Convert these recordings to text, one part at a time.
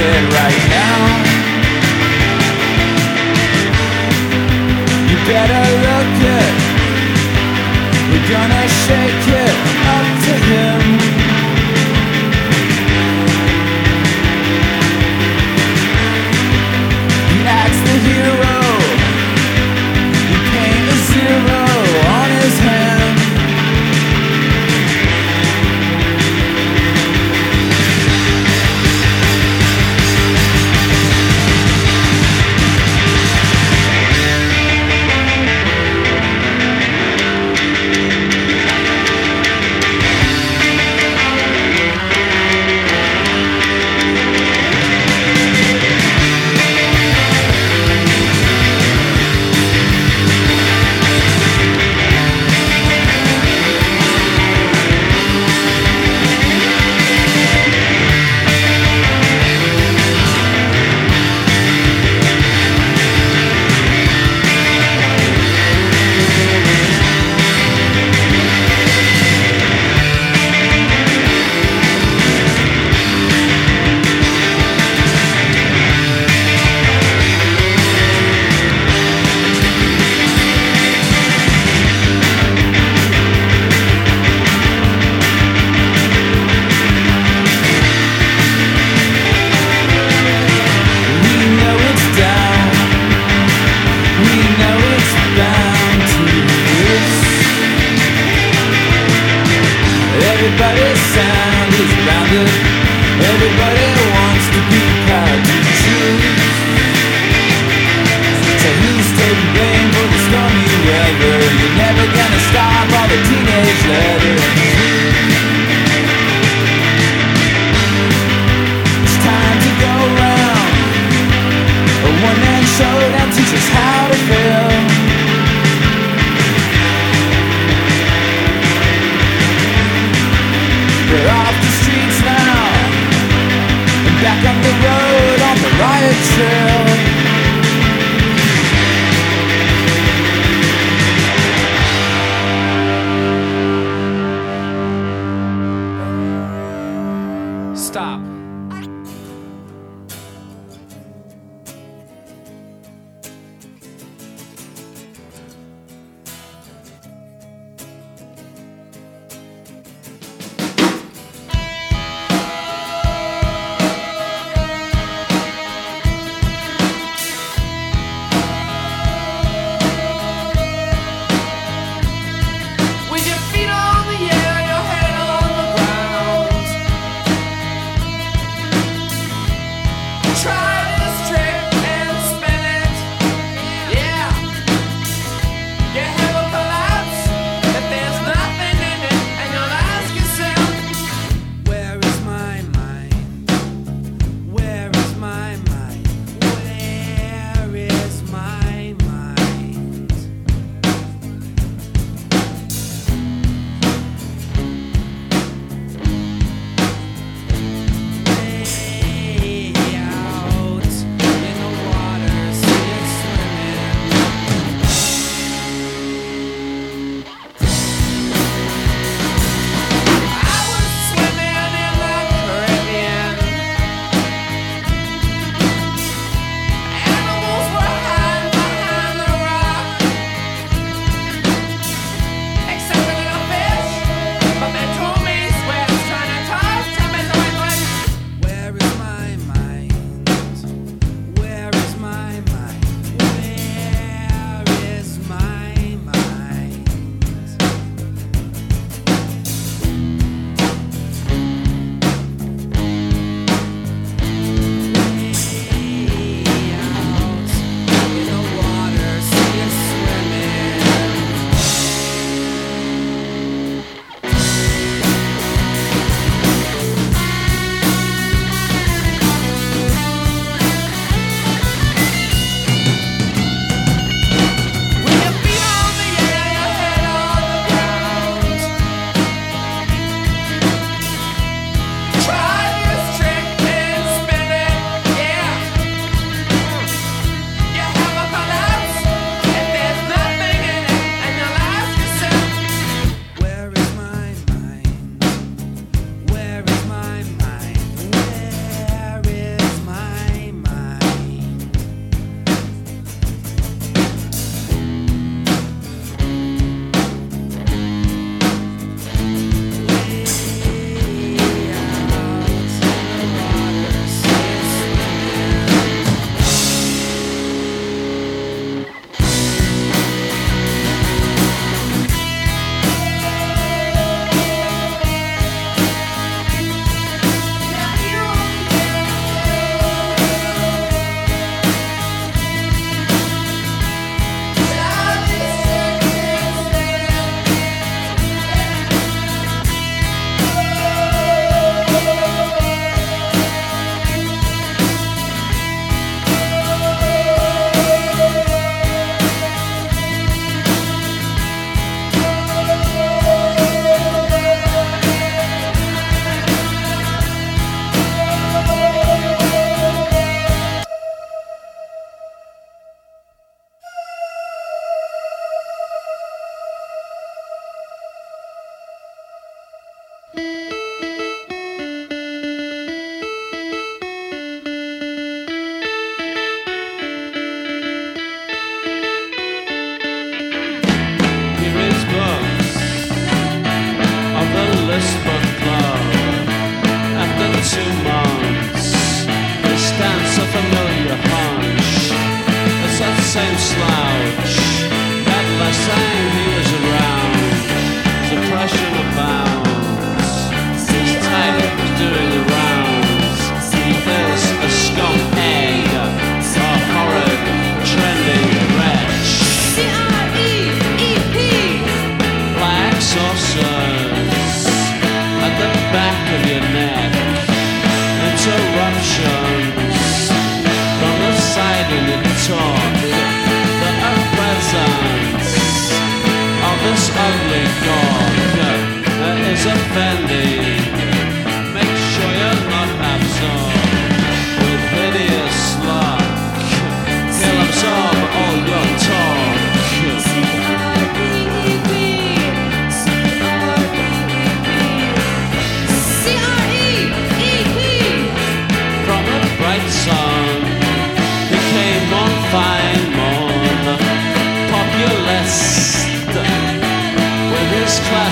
bed right now. You better look good. We're gonna shake it.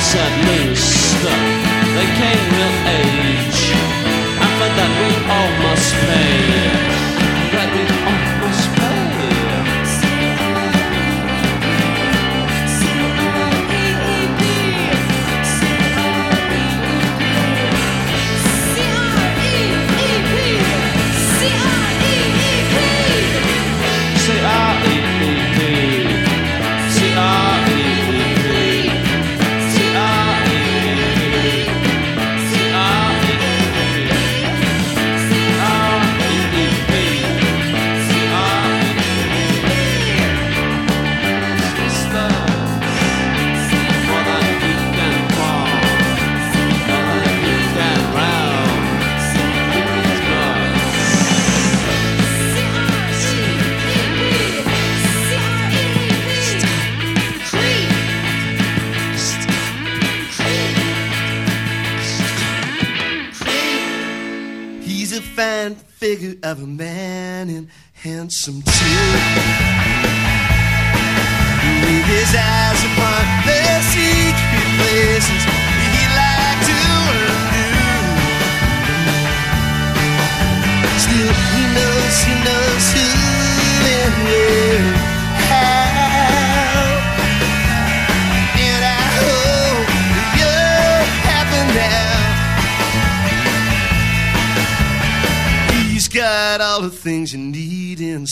Said at least the came with age. And for that we all must pay.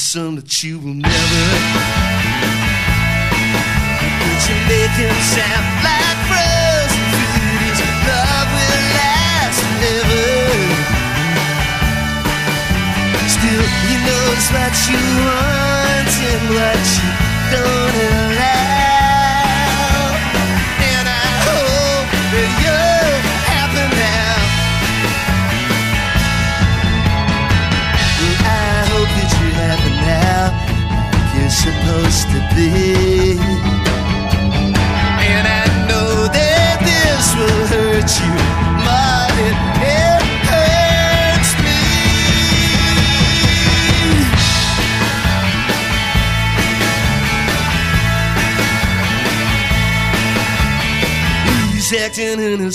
some that you will never. Could you make him sound like frozen food? His love will last forever. Still, you know it's what you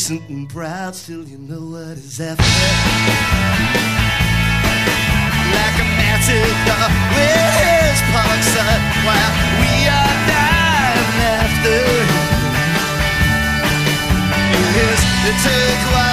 innocent and proud, still you know what is after. Like a matador with his pockets up, while we are dying after his turquoise.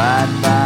right by.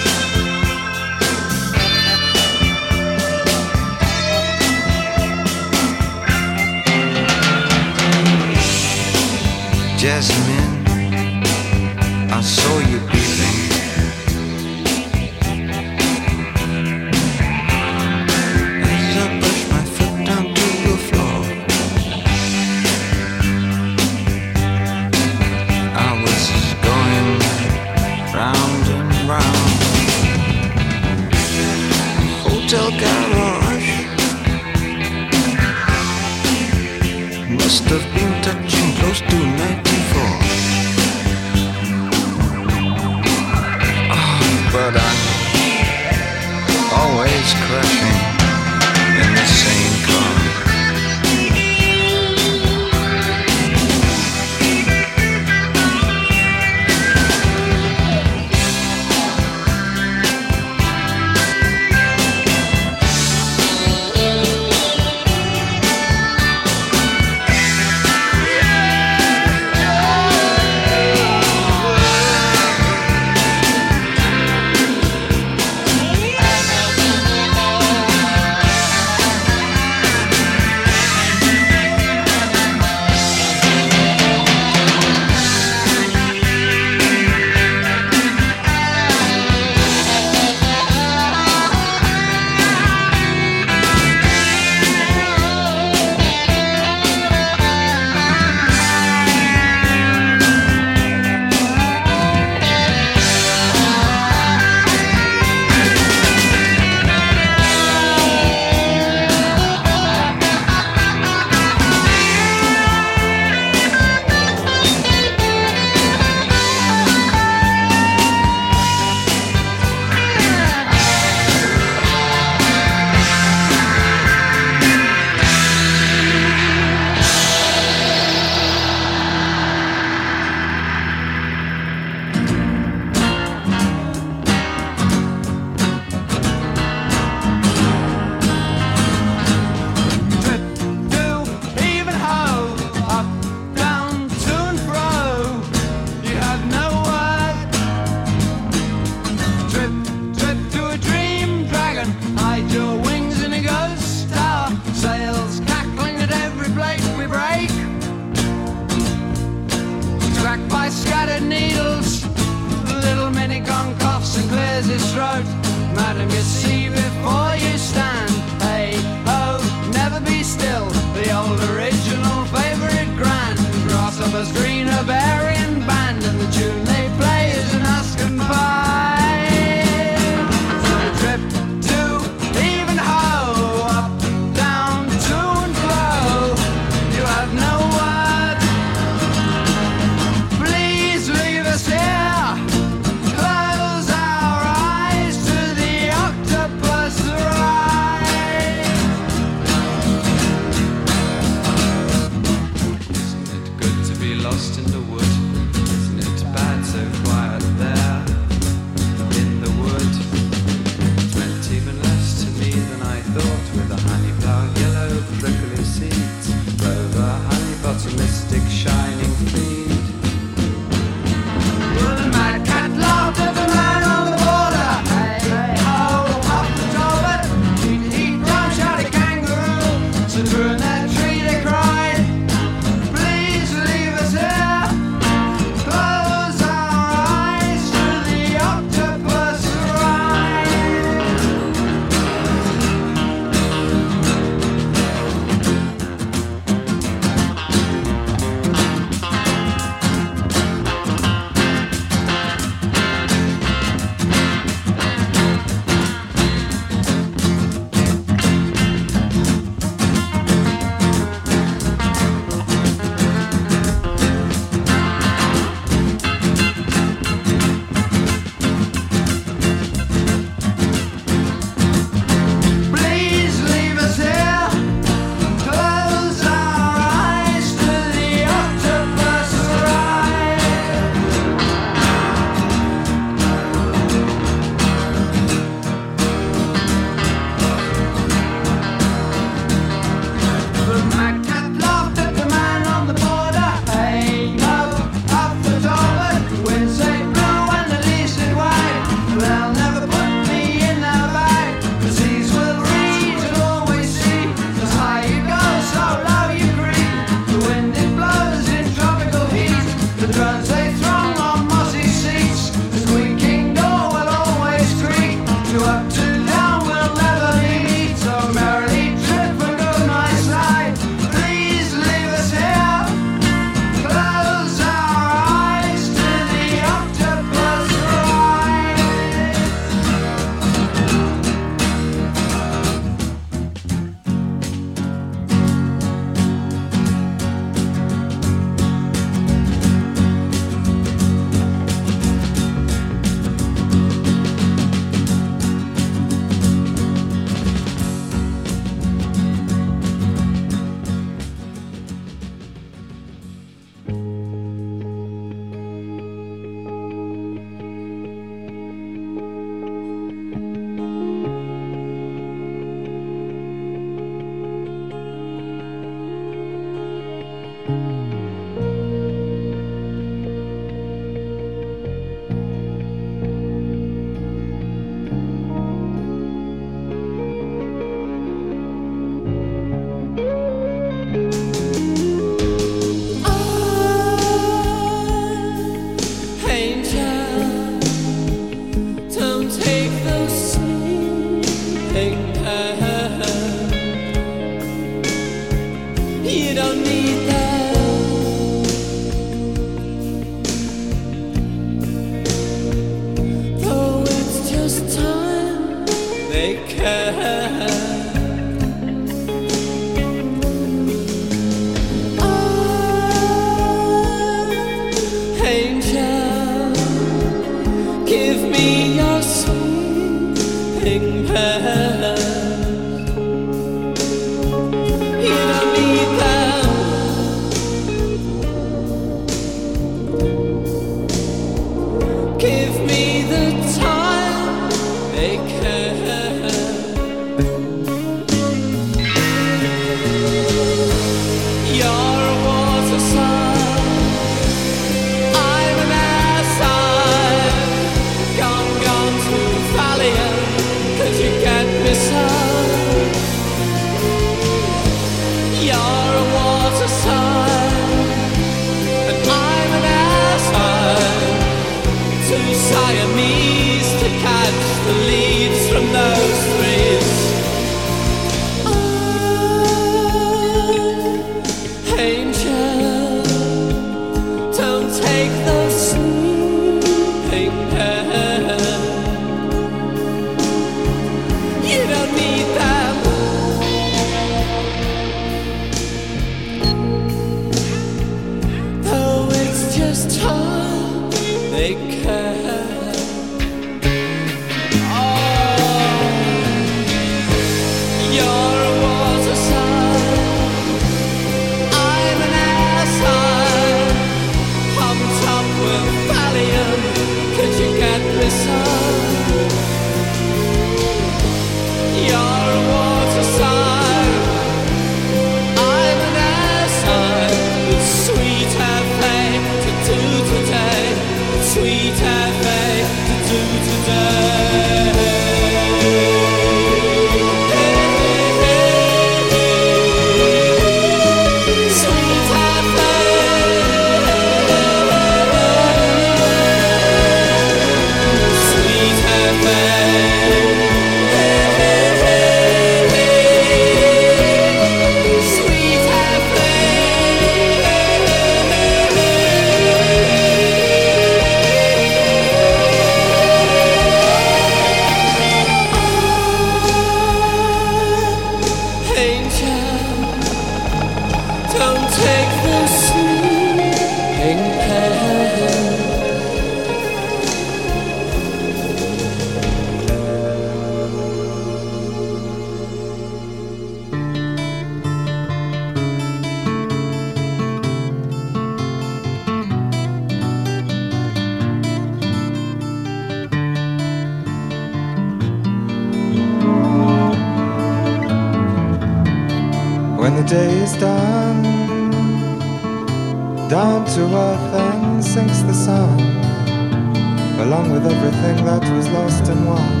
Everything that was lost and won.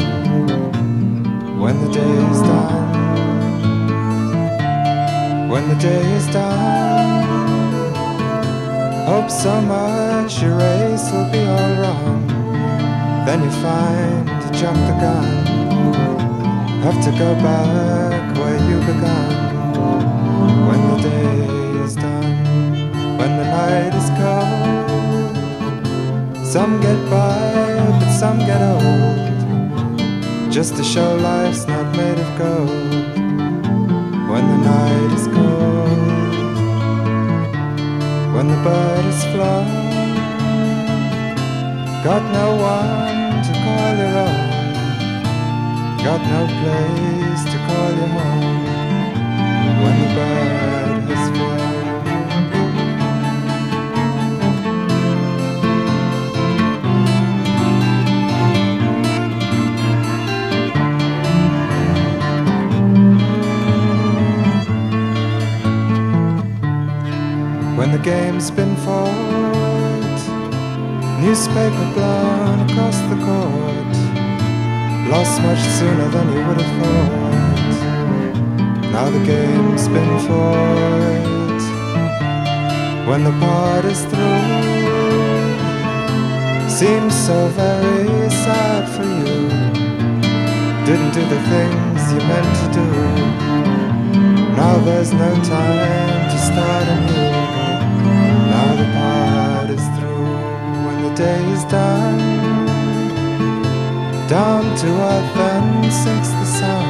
When the day is done, when the day is done, hope so much your race will be all wrong. Then you find you jumped the gun, have to go back where you began when the day is done, when the night is cold. Some get by, some get old. Just to show life's not made of gold. When the night is cold, when the bird is flown, got no one to call your own, got no place to call your home when the bird When the game's been fought, newspaper blown across the court, lost much sooner than you would have thought. Now the game's been fought. When the part is through, seems so very sad for you. didn't do the things you meant to do. Now there's no time to start anew. Day is done. Down to earth then sinks the sun,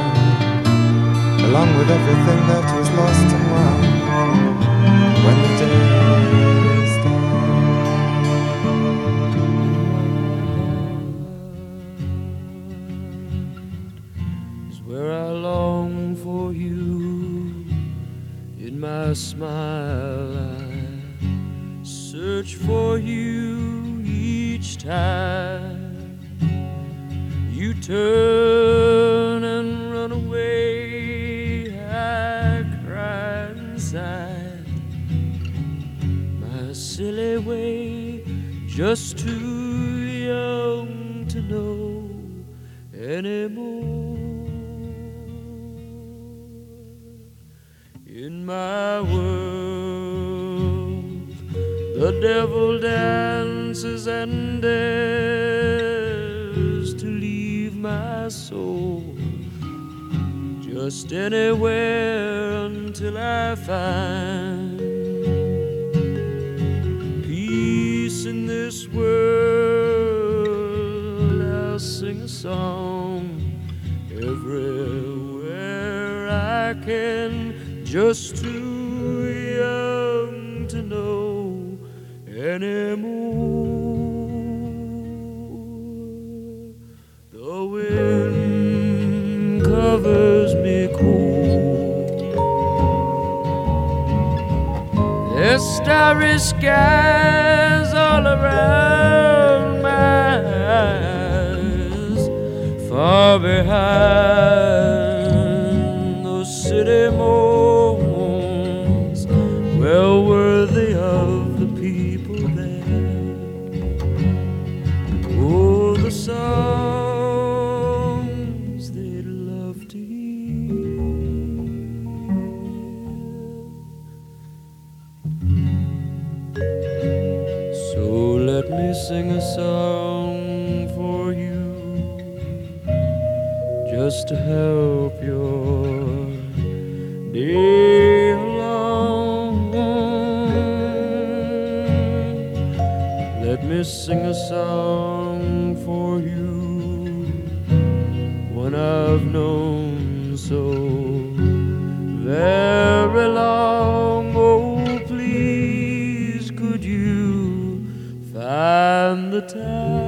along with everything that was lost and won. When the day is done, is where I long for you. In my smile, I search for you each time you turn and run away. I cry inside my silly way, just too young to know anymore. In my world, the devil dances and dares to leave my soul just anywhere until I find peace in this world. I'll sing a song everywhere I can, just too young to know anymore. Starry skies all around my eyes, far behind song for you just to help your day along. Let me sing a song for you, one I've known time?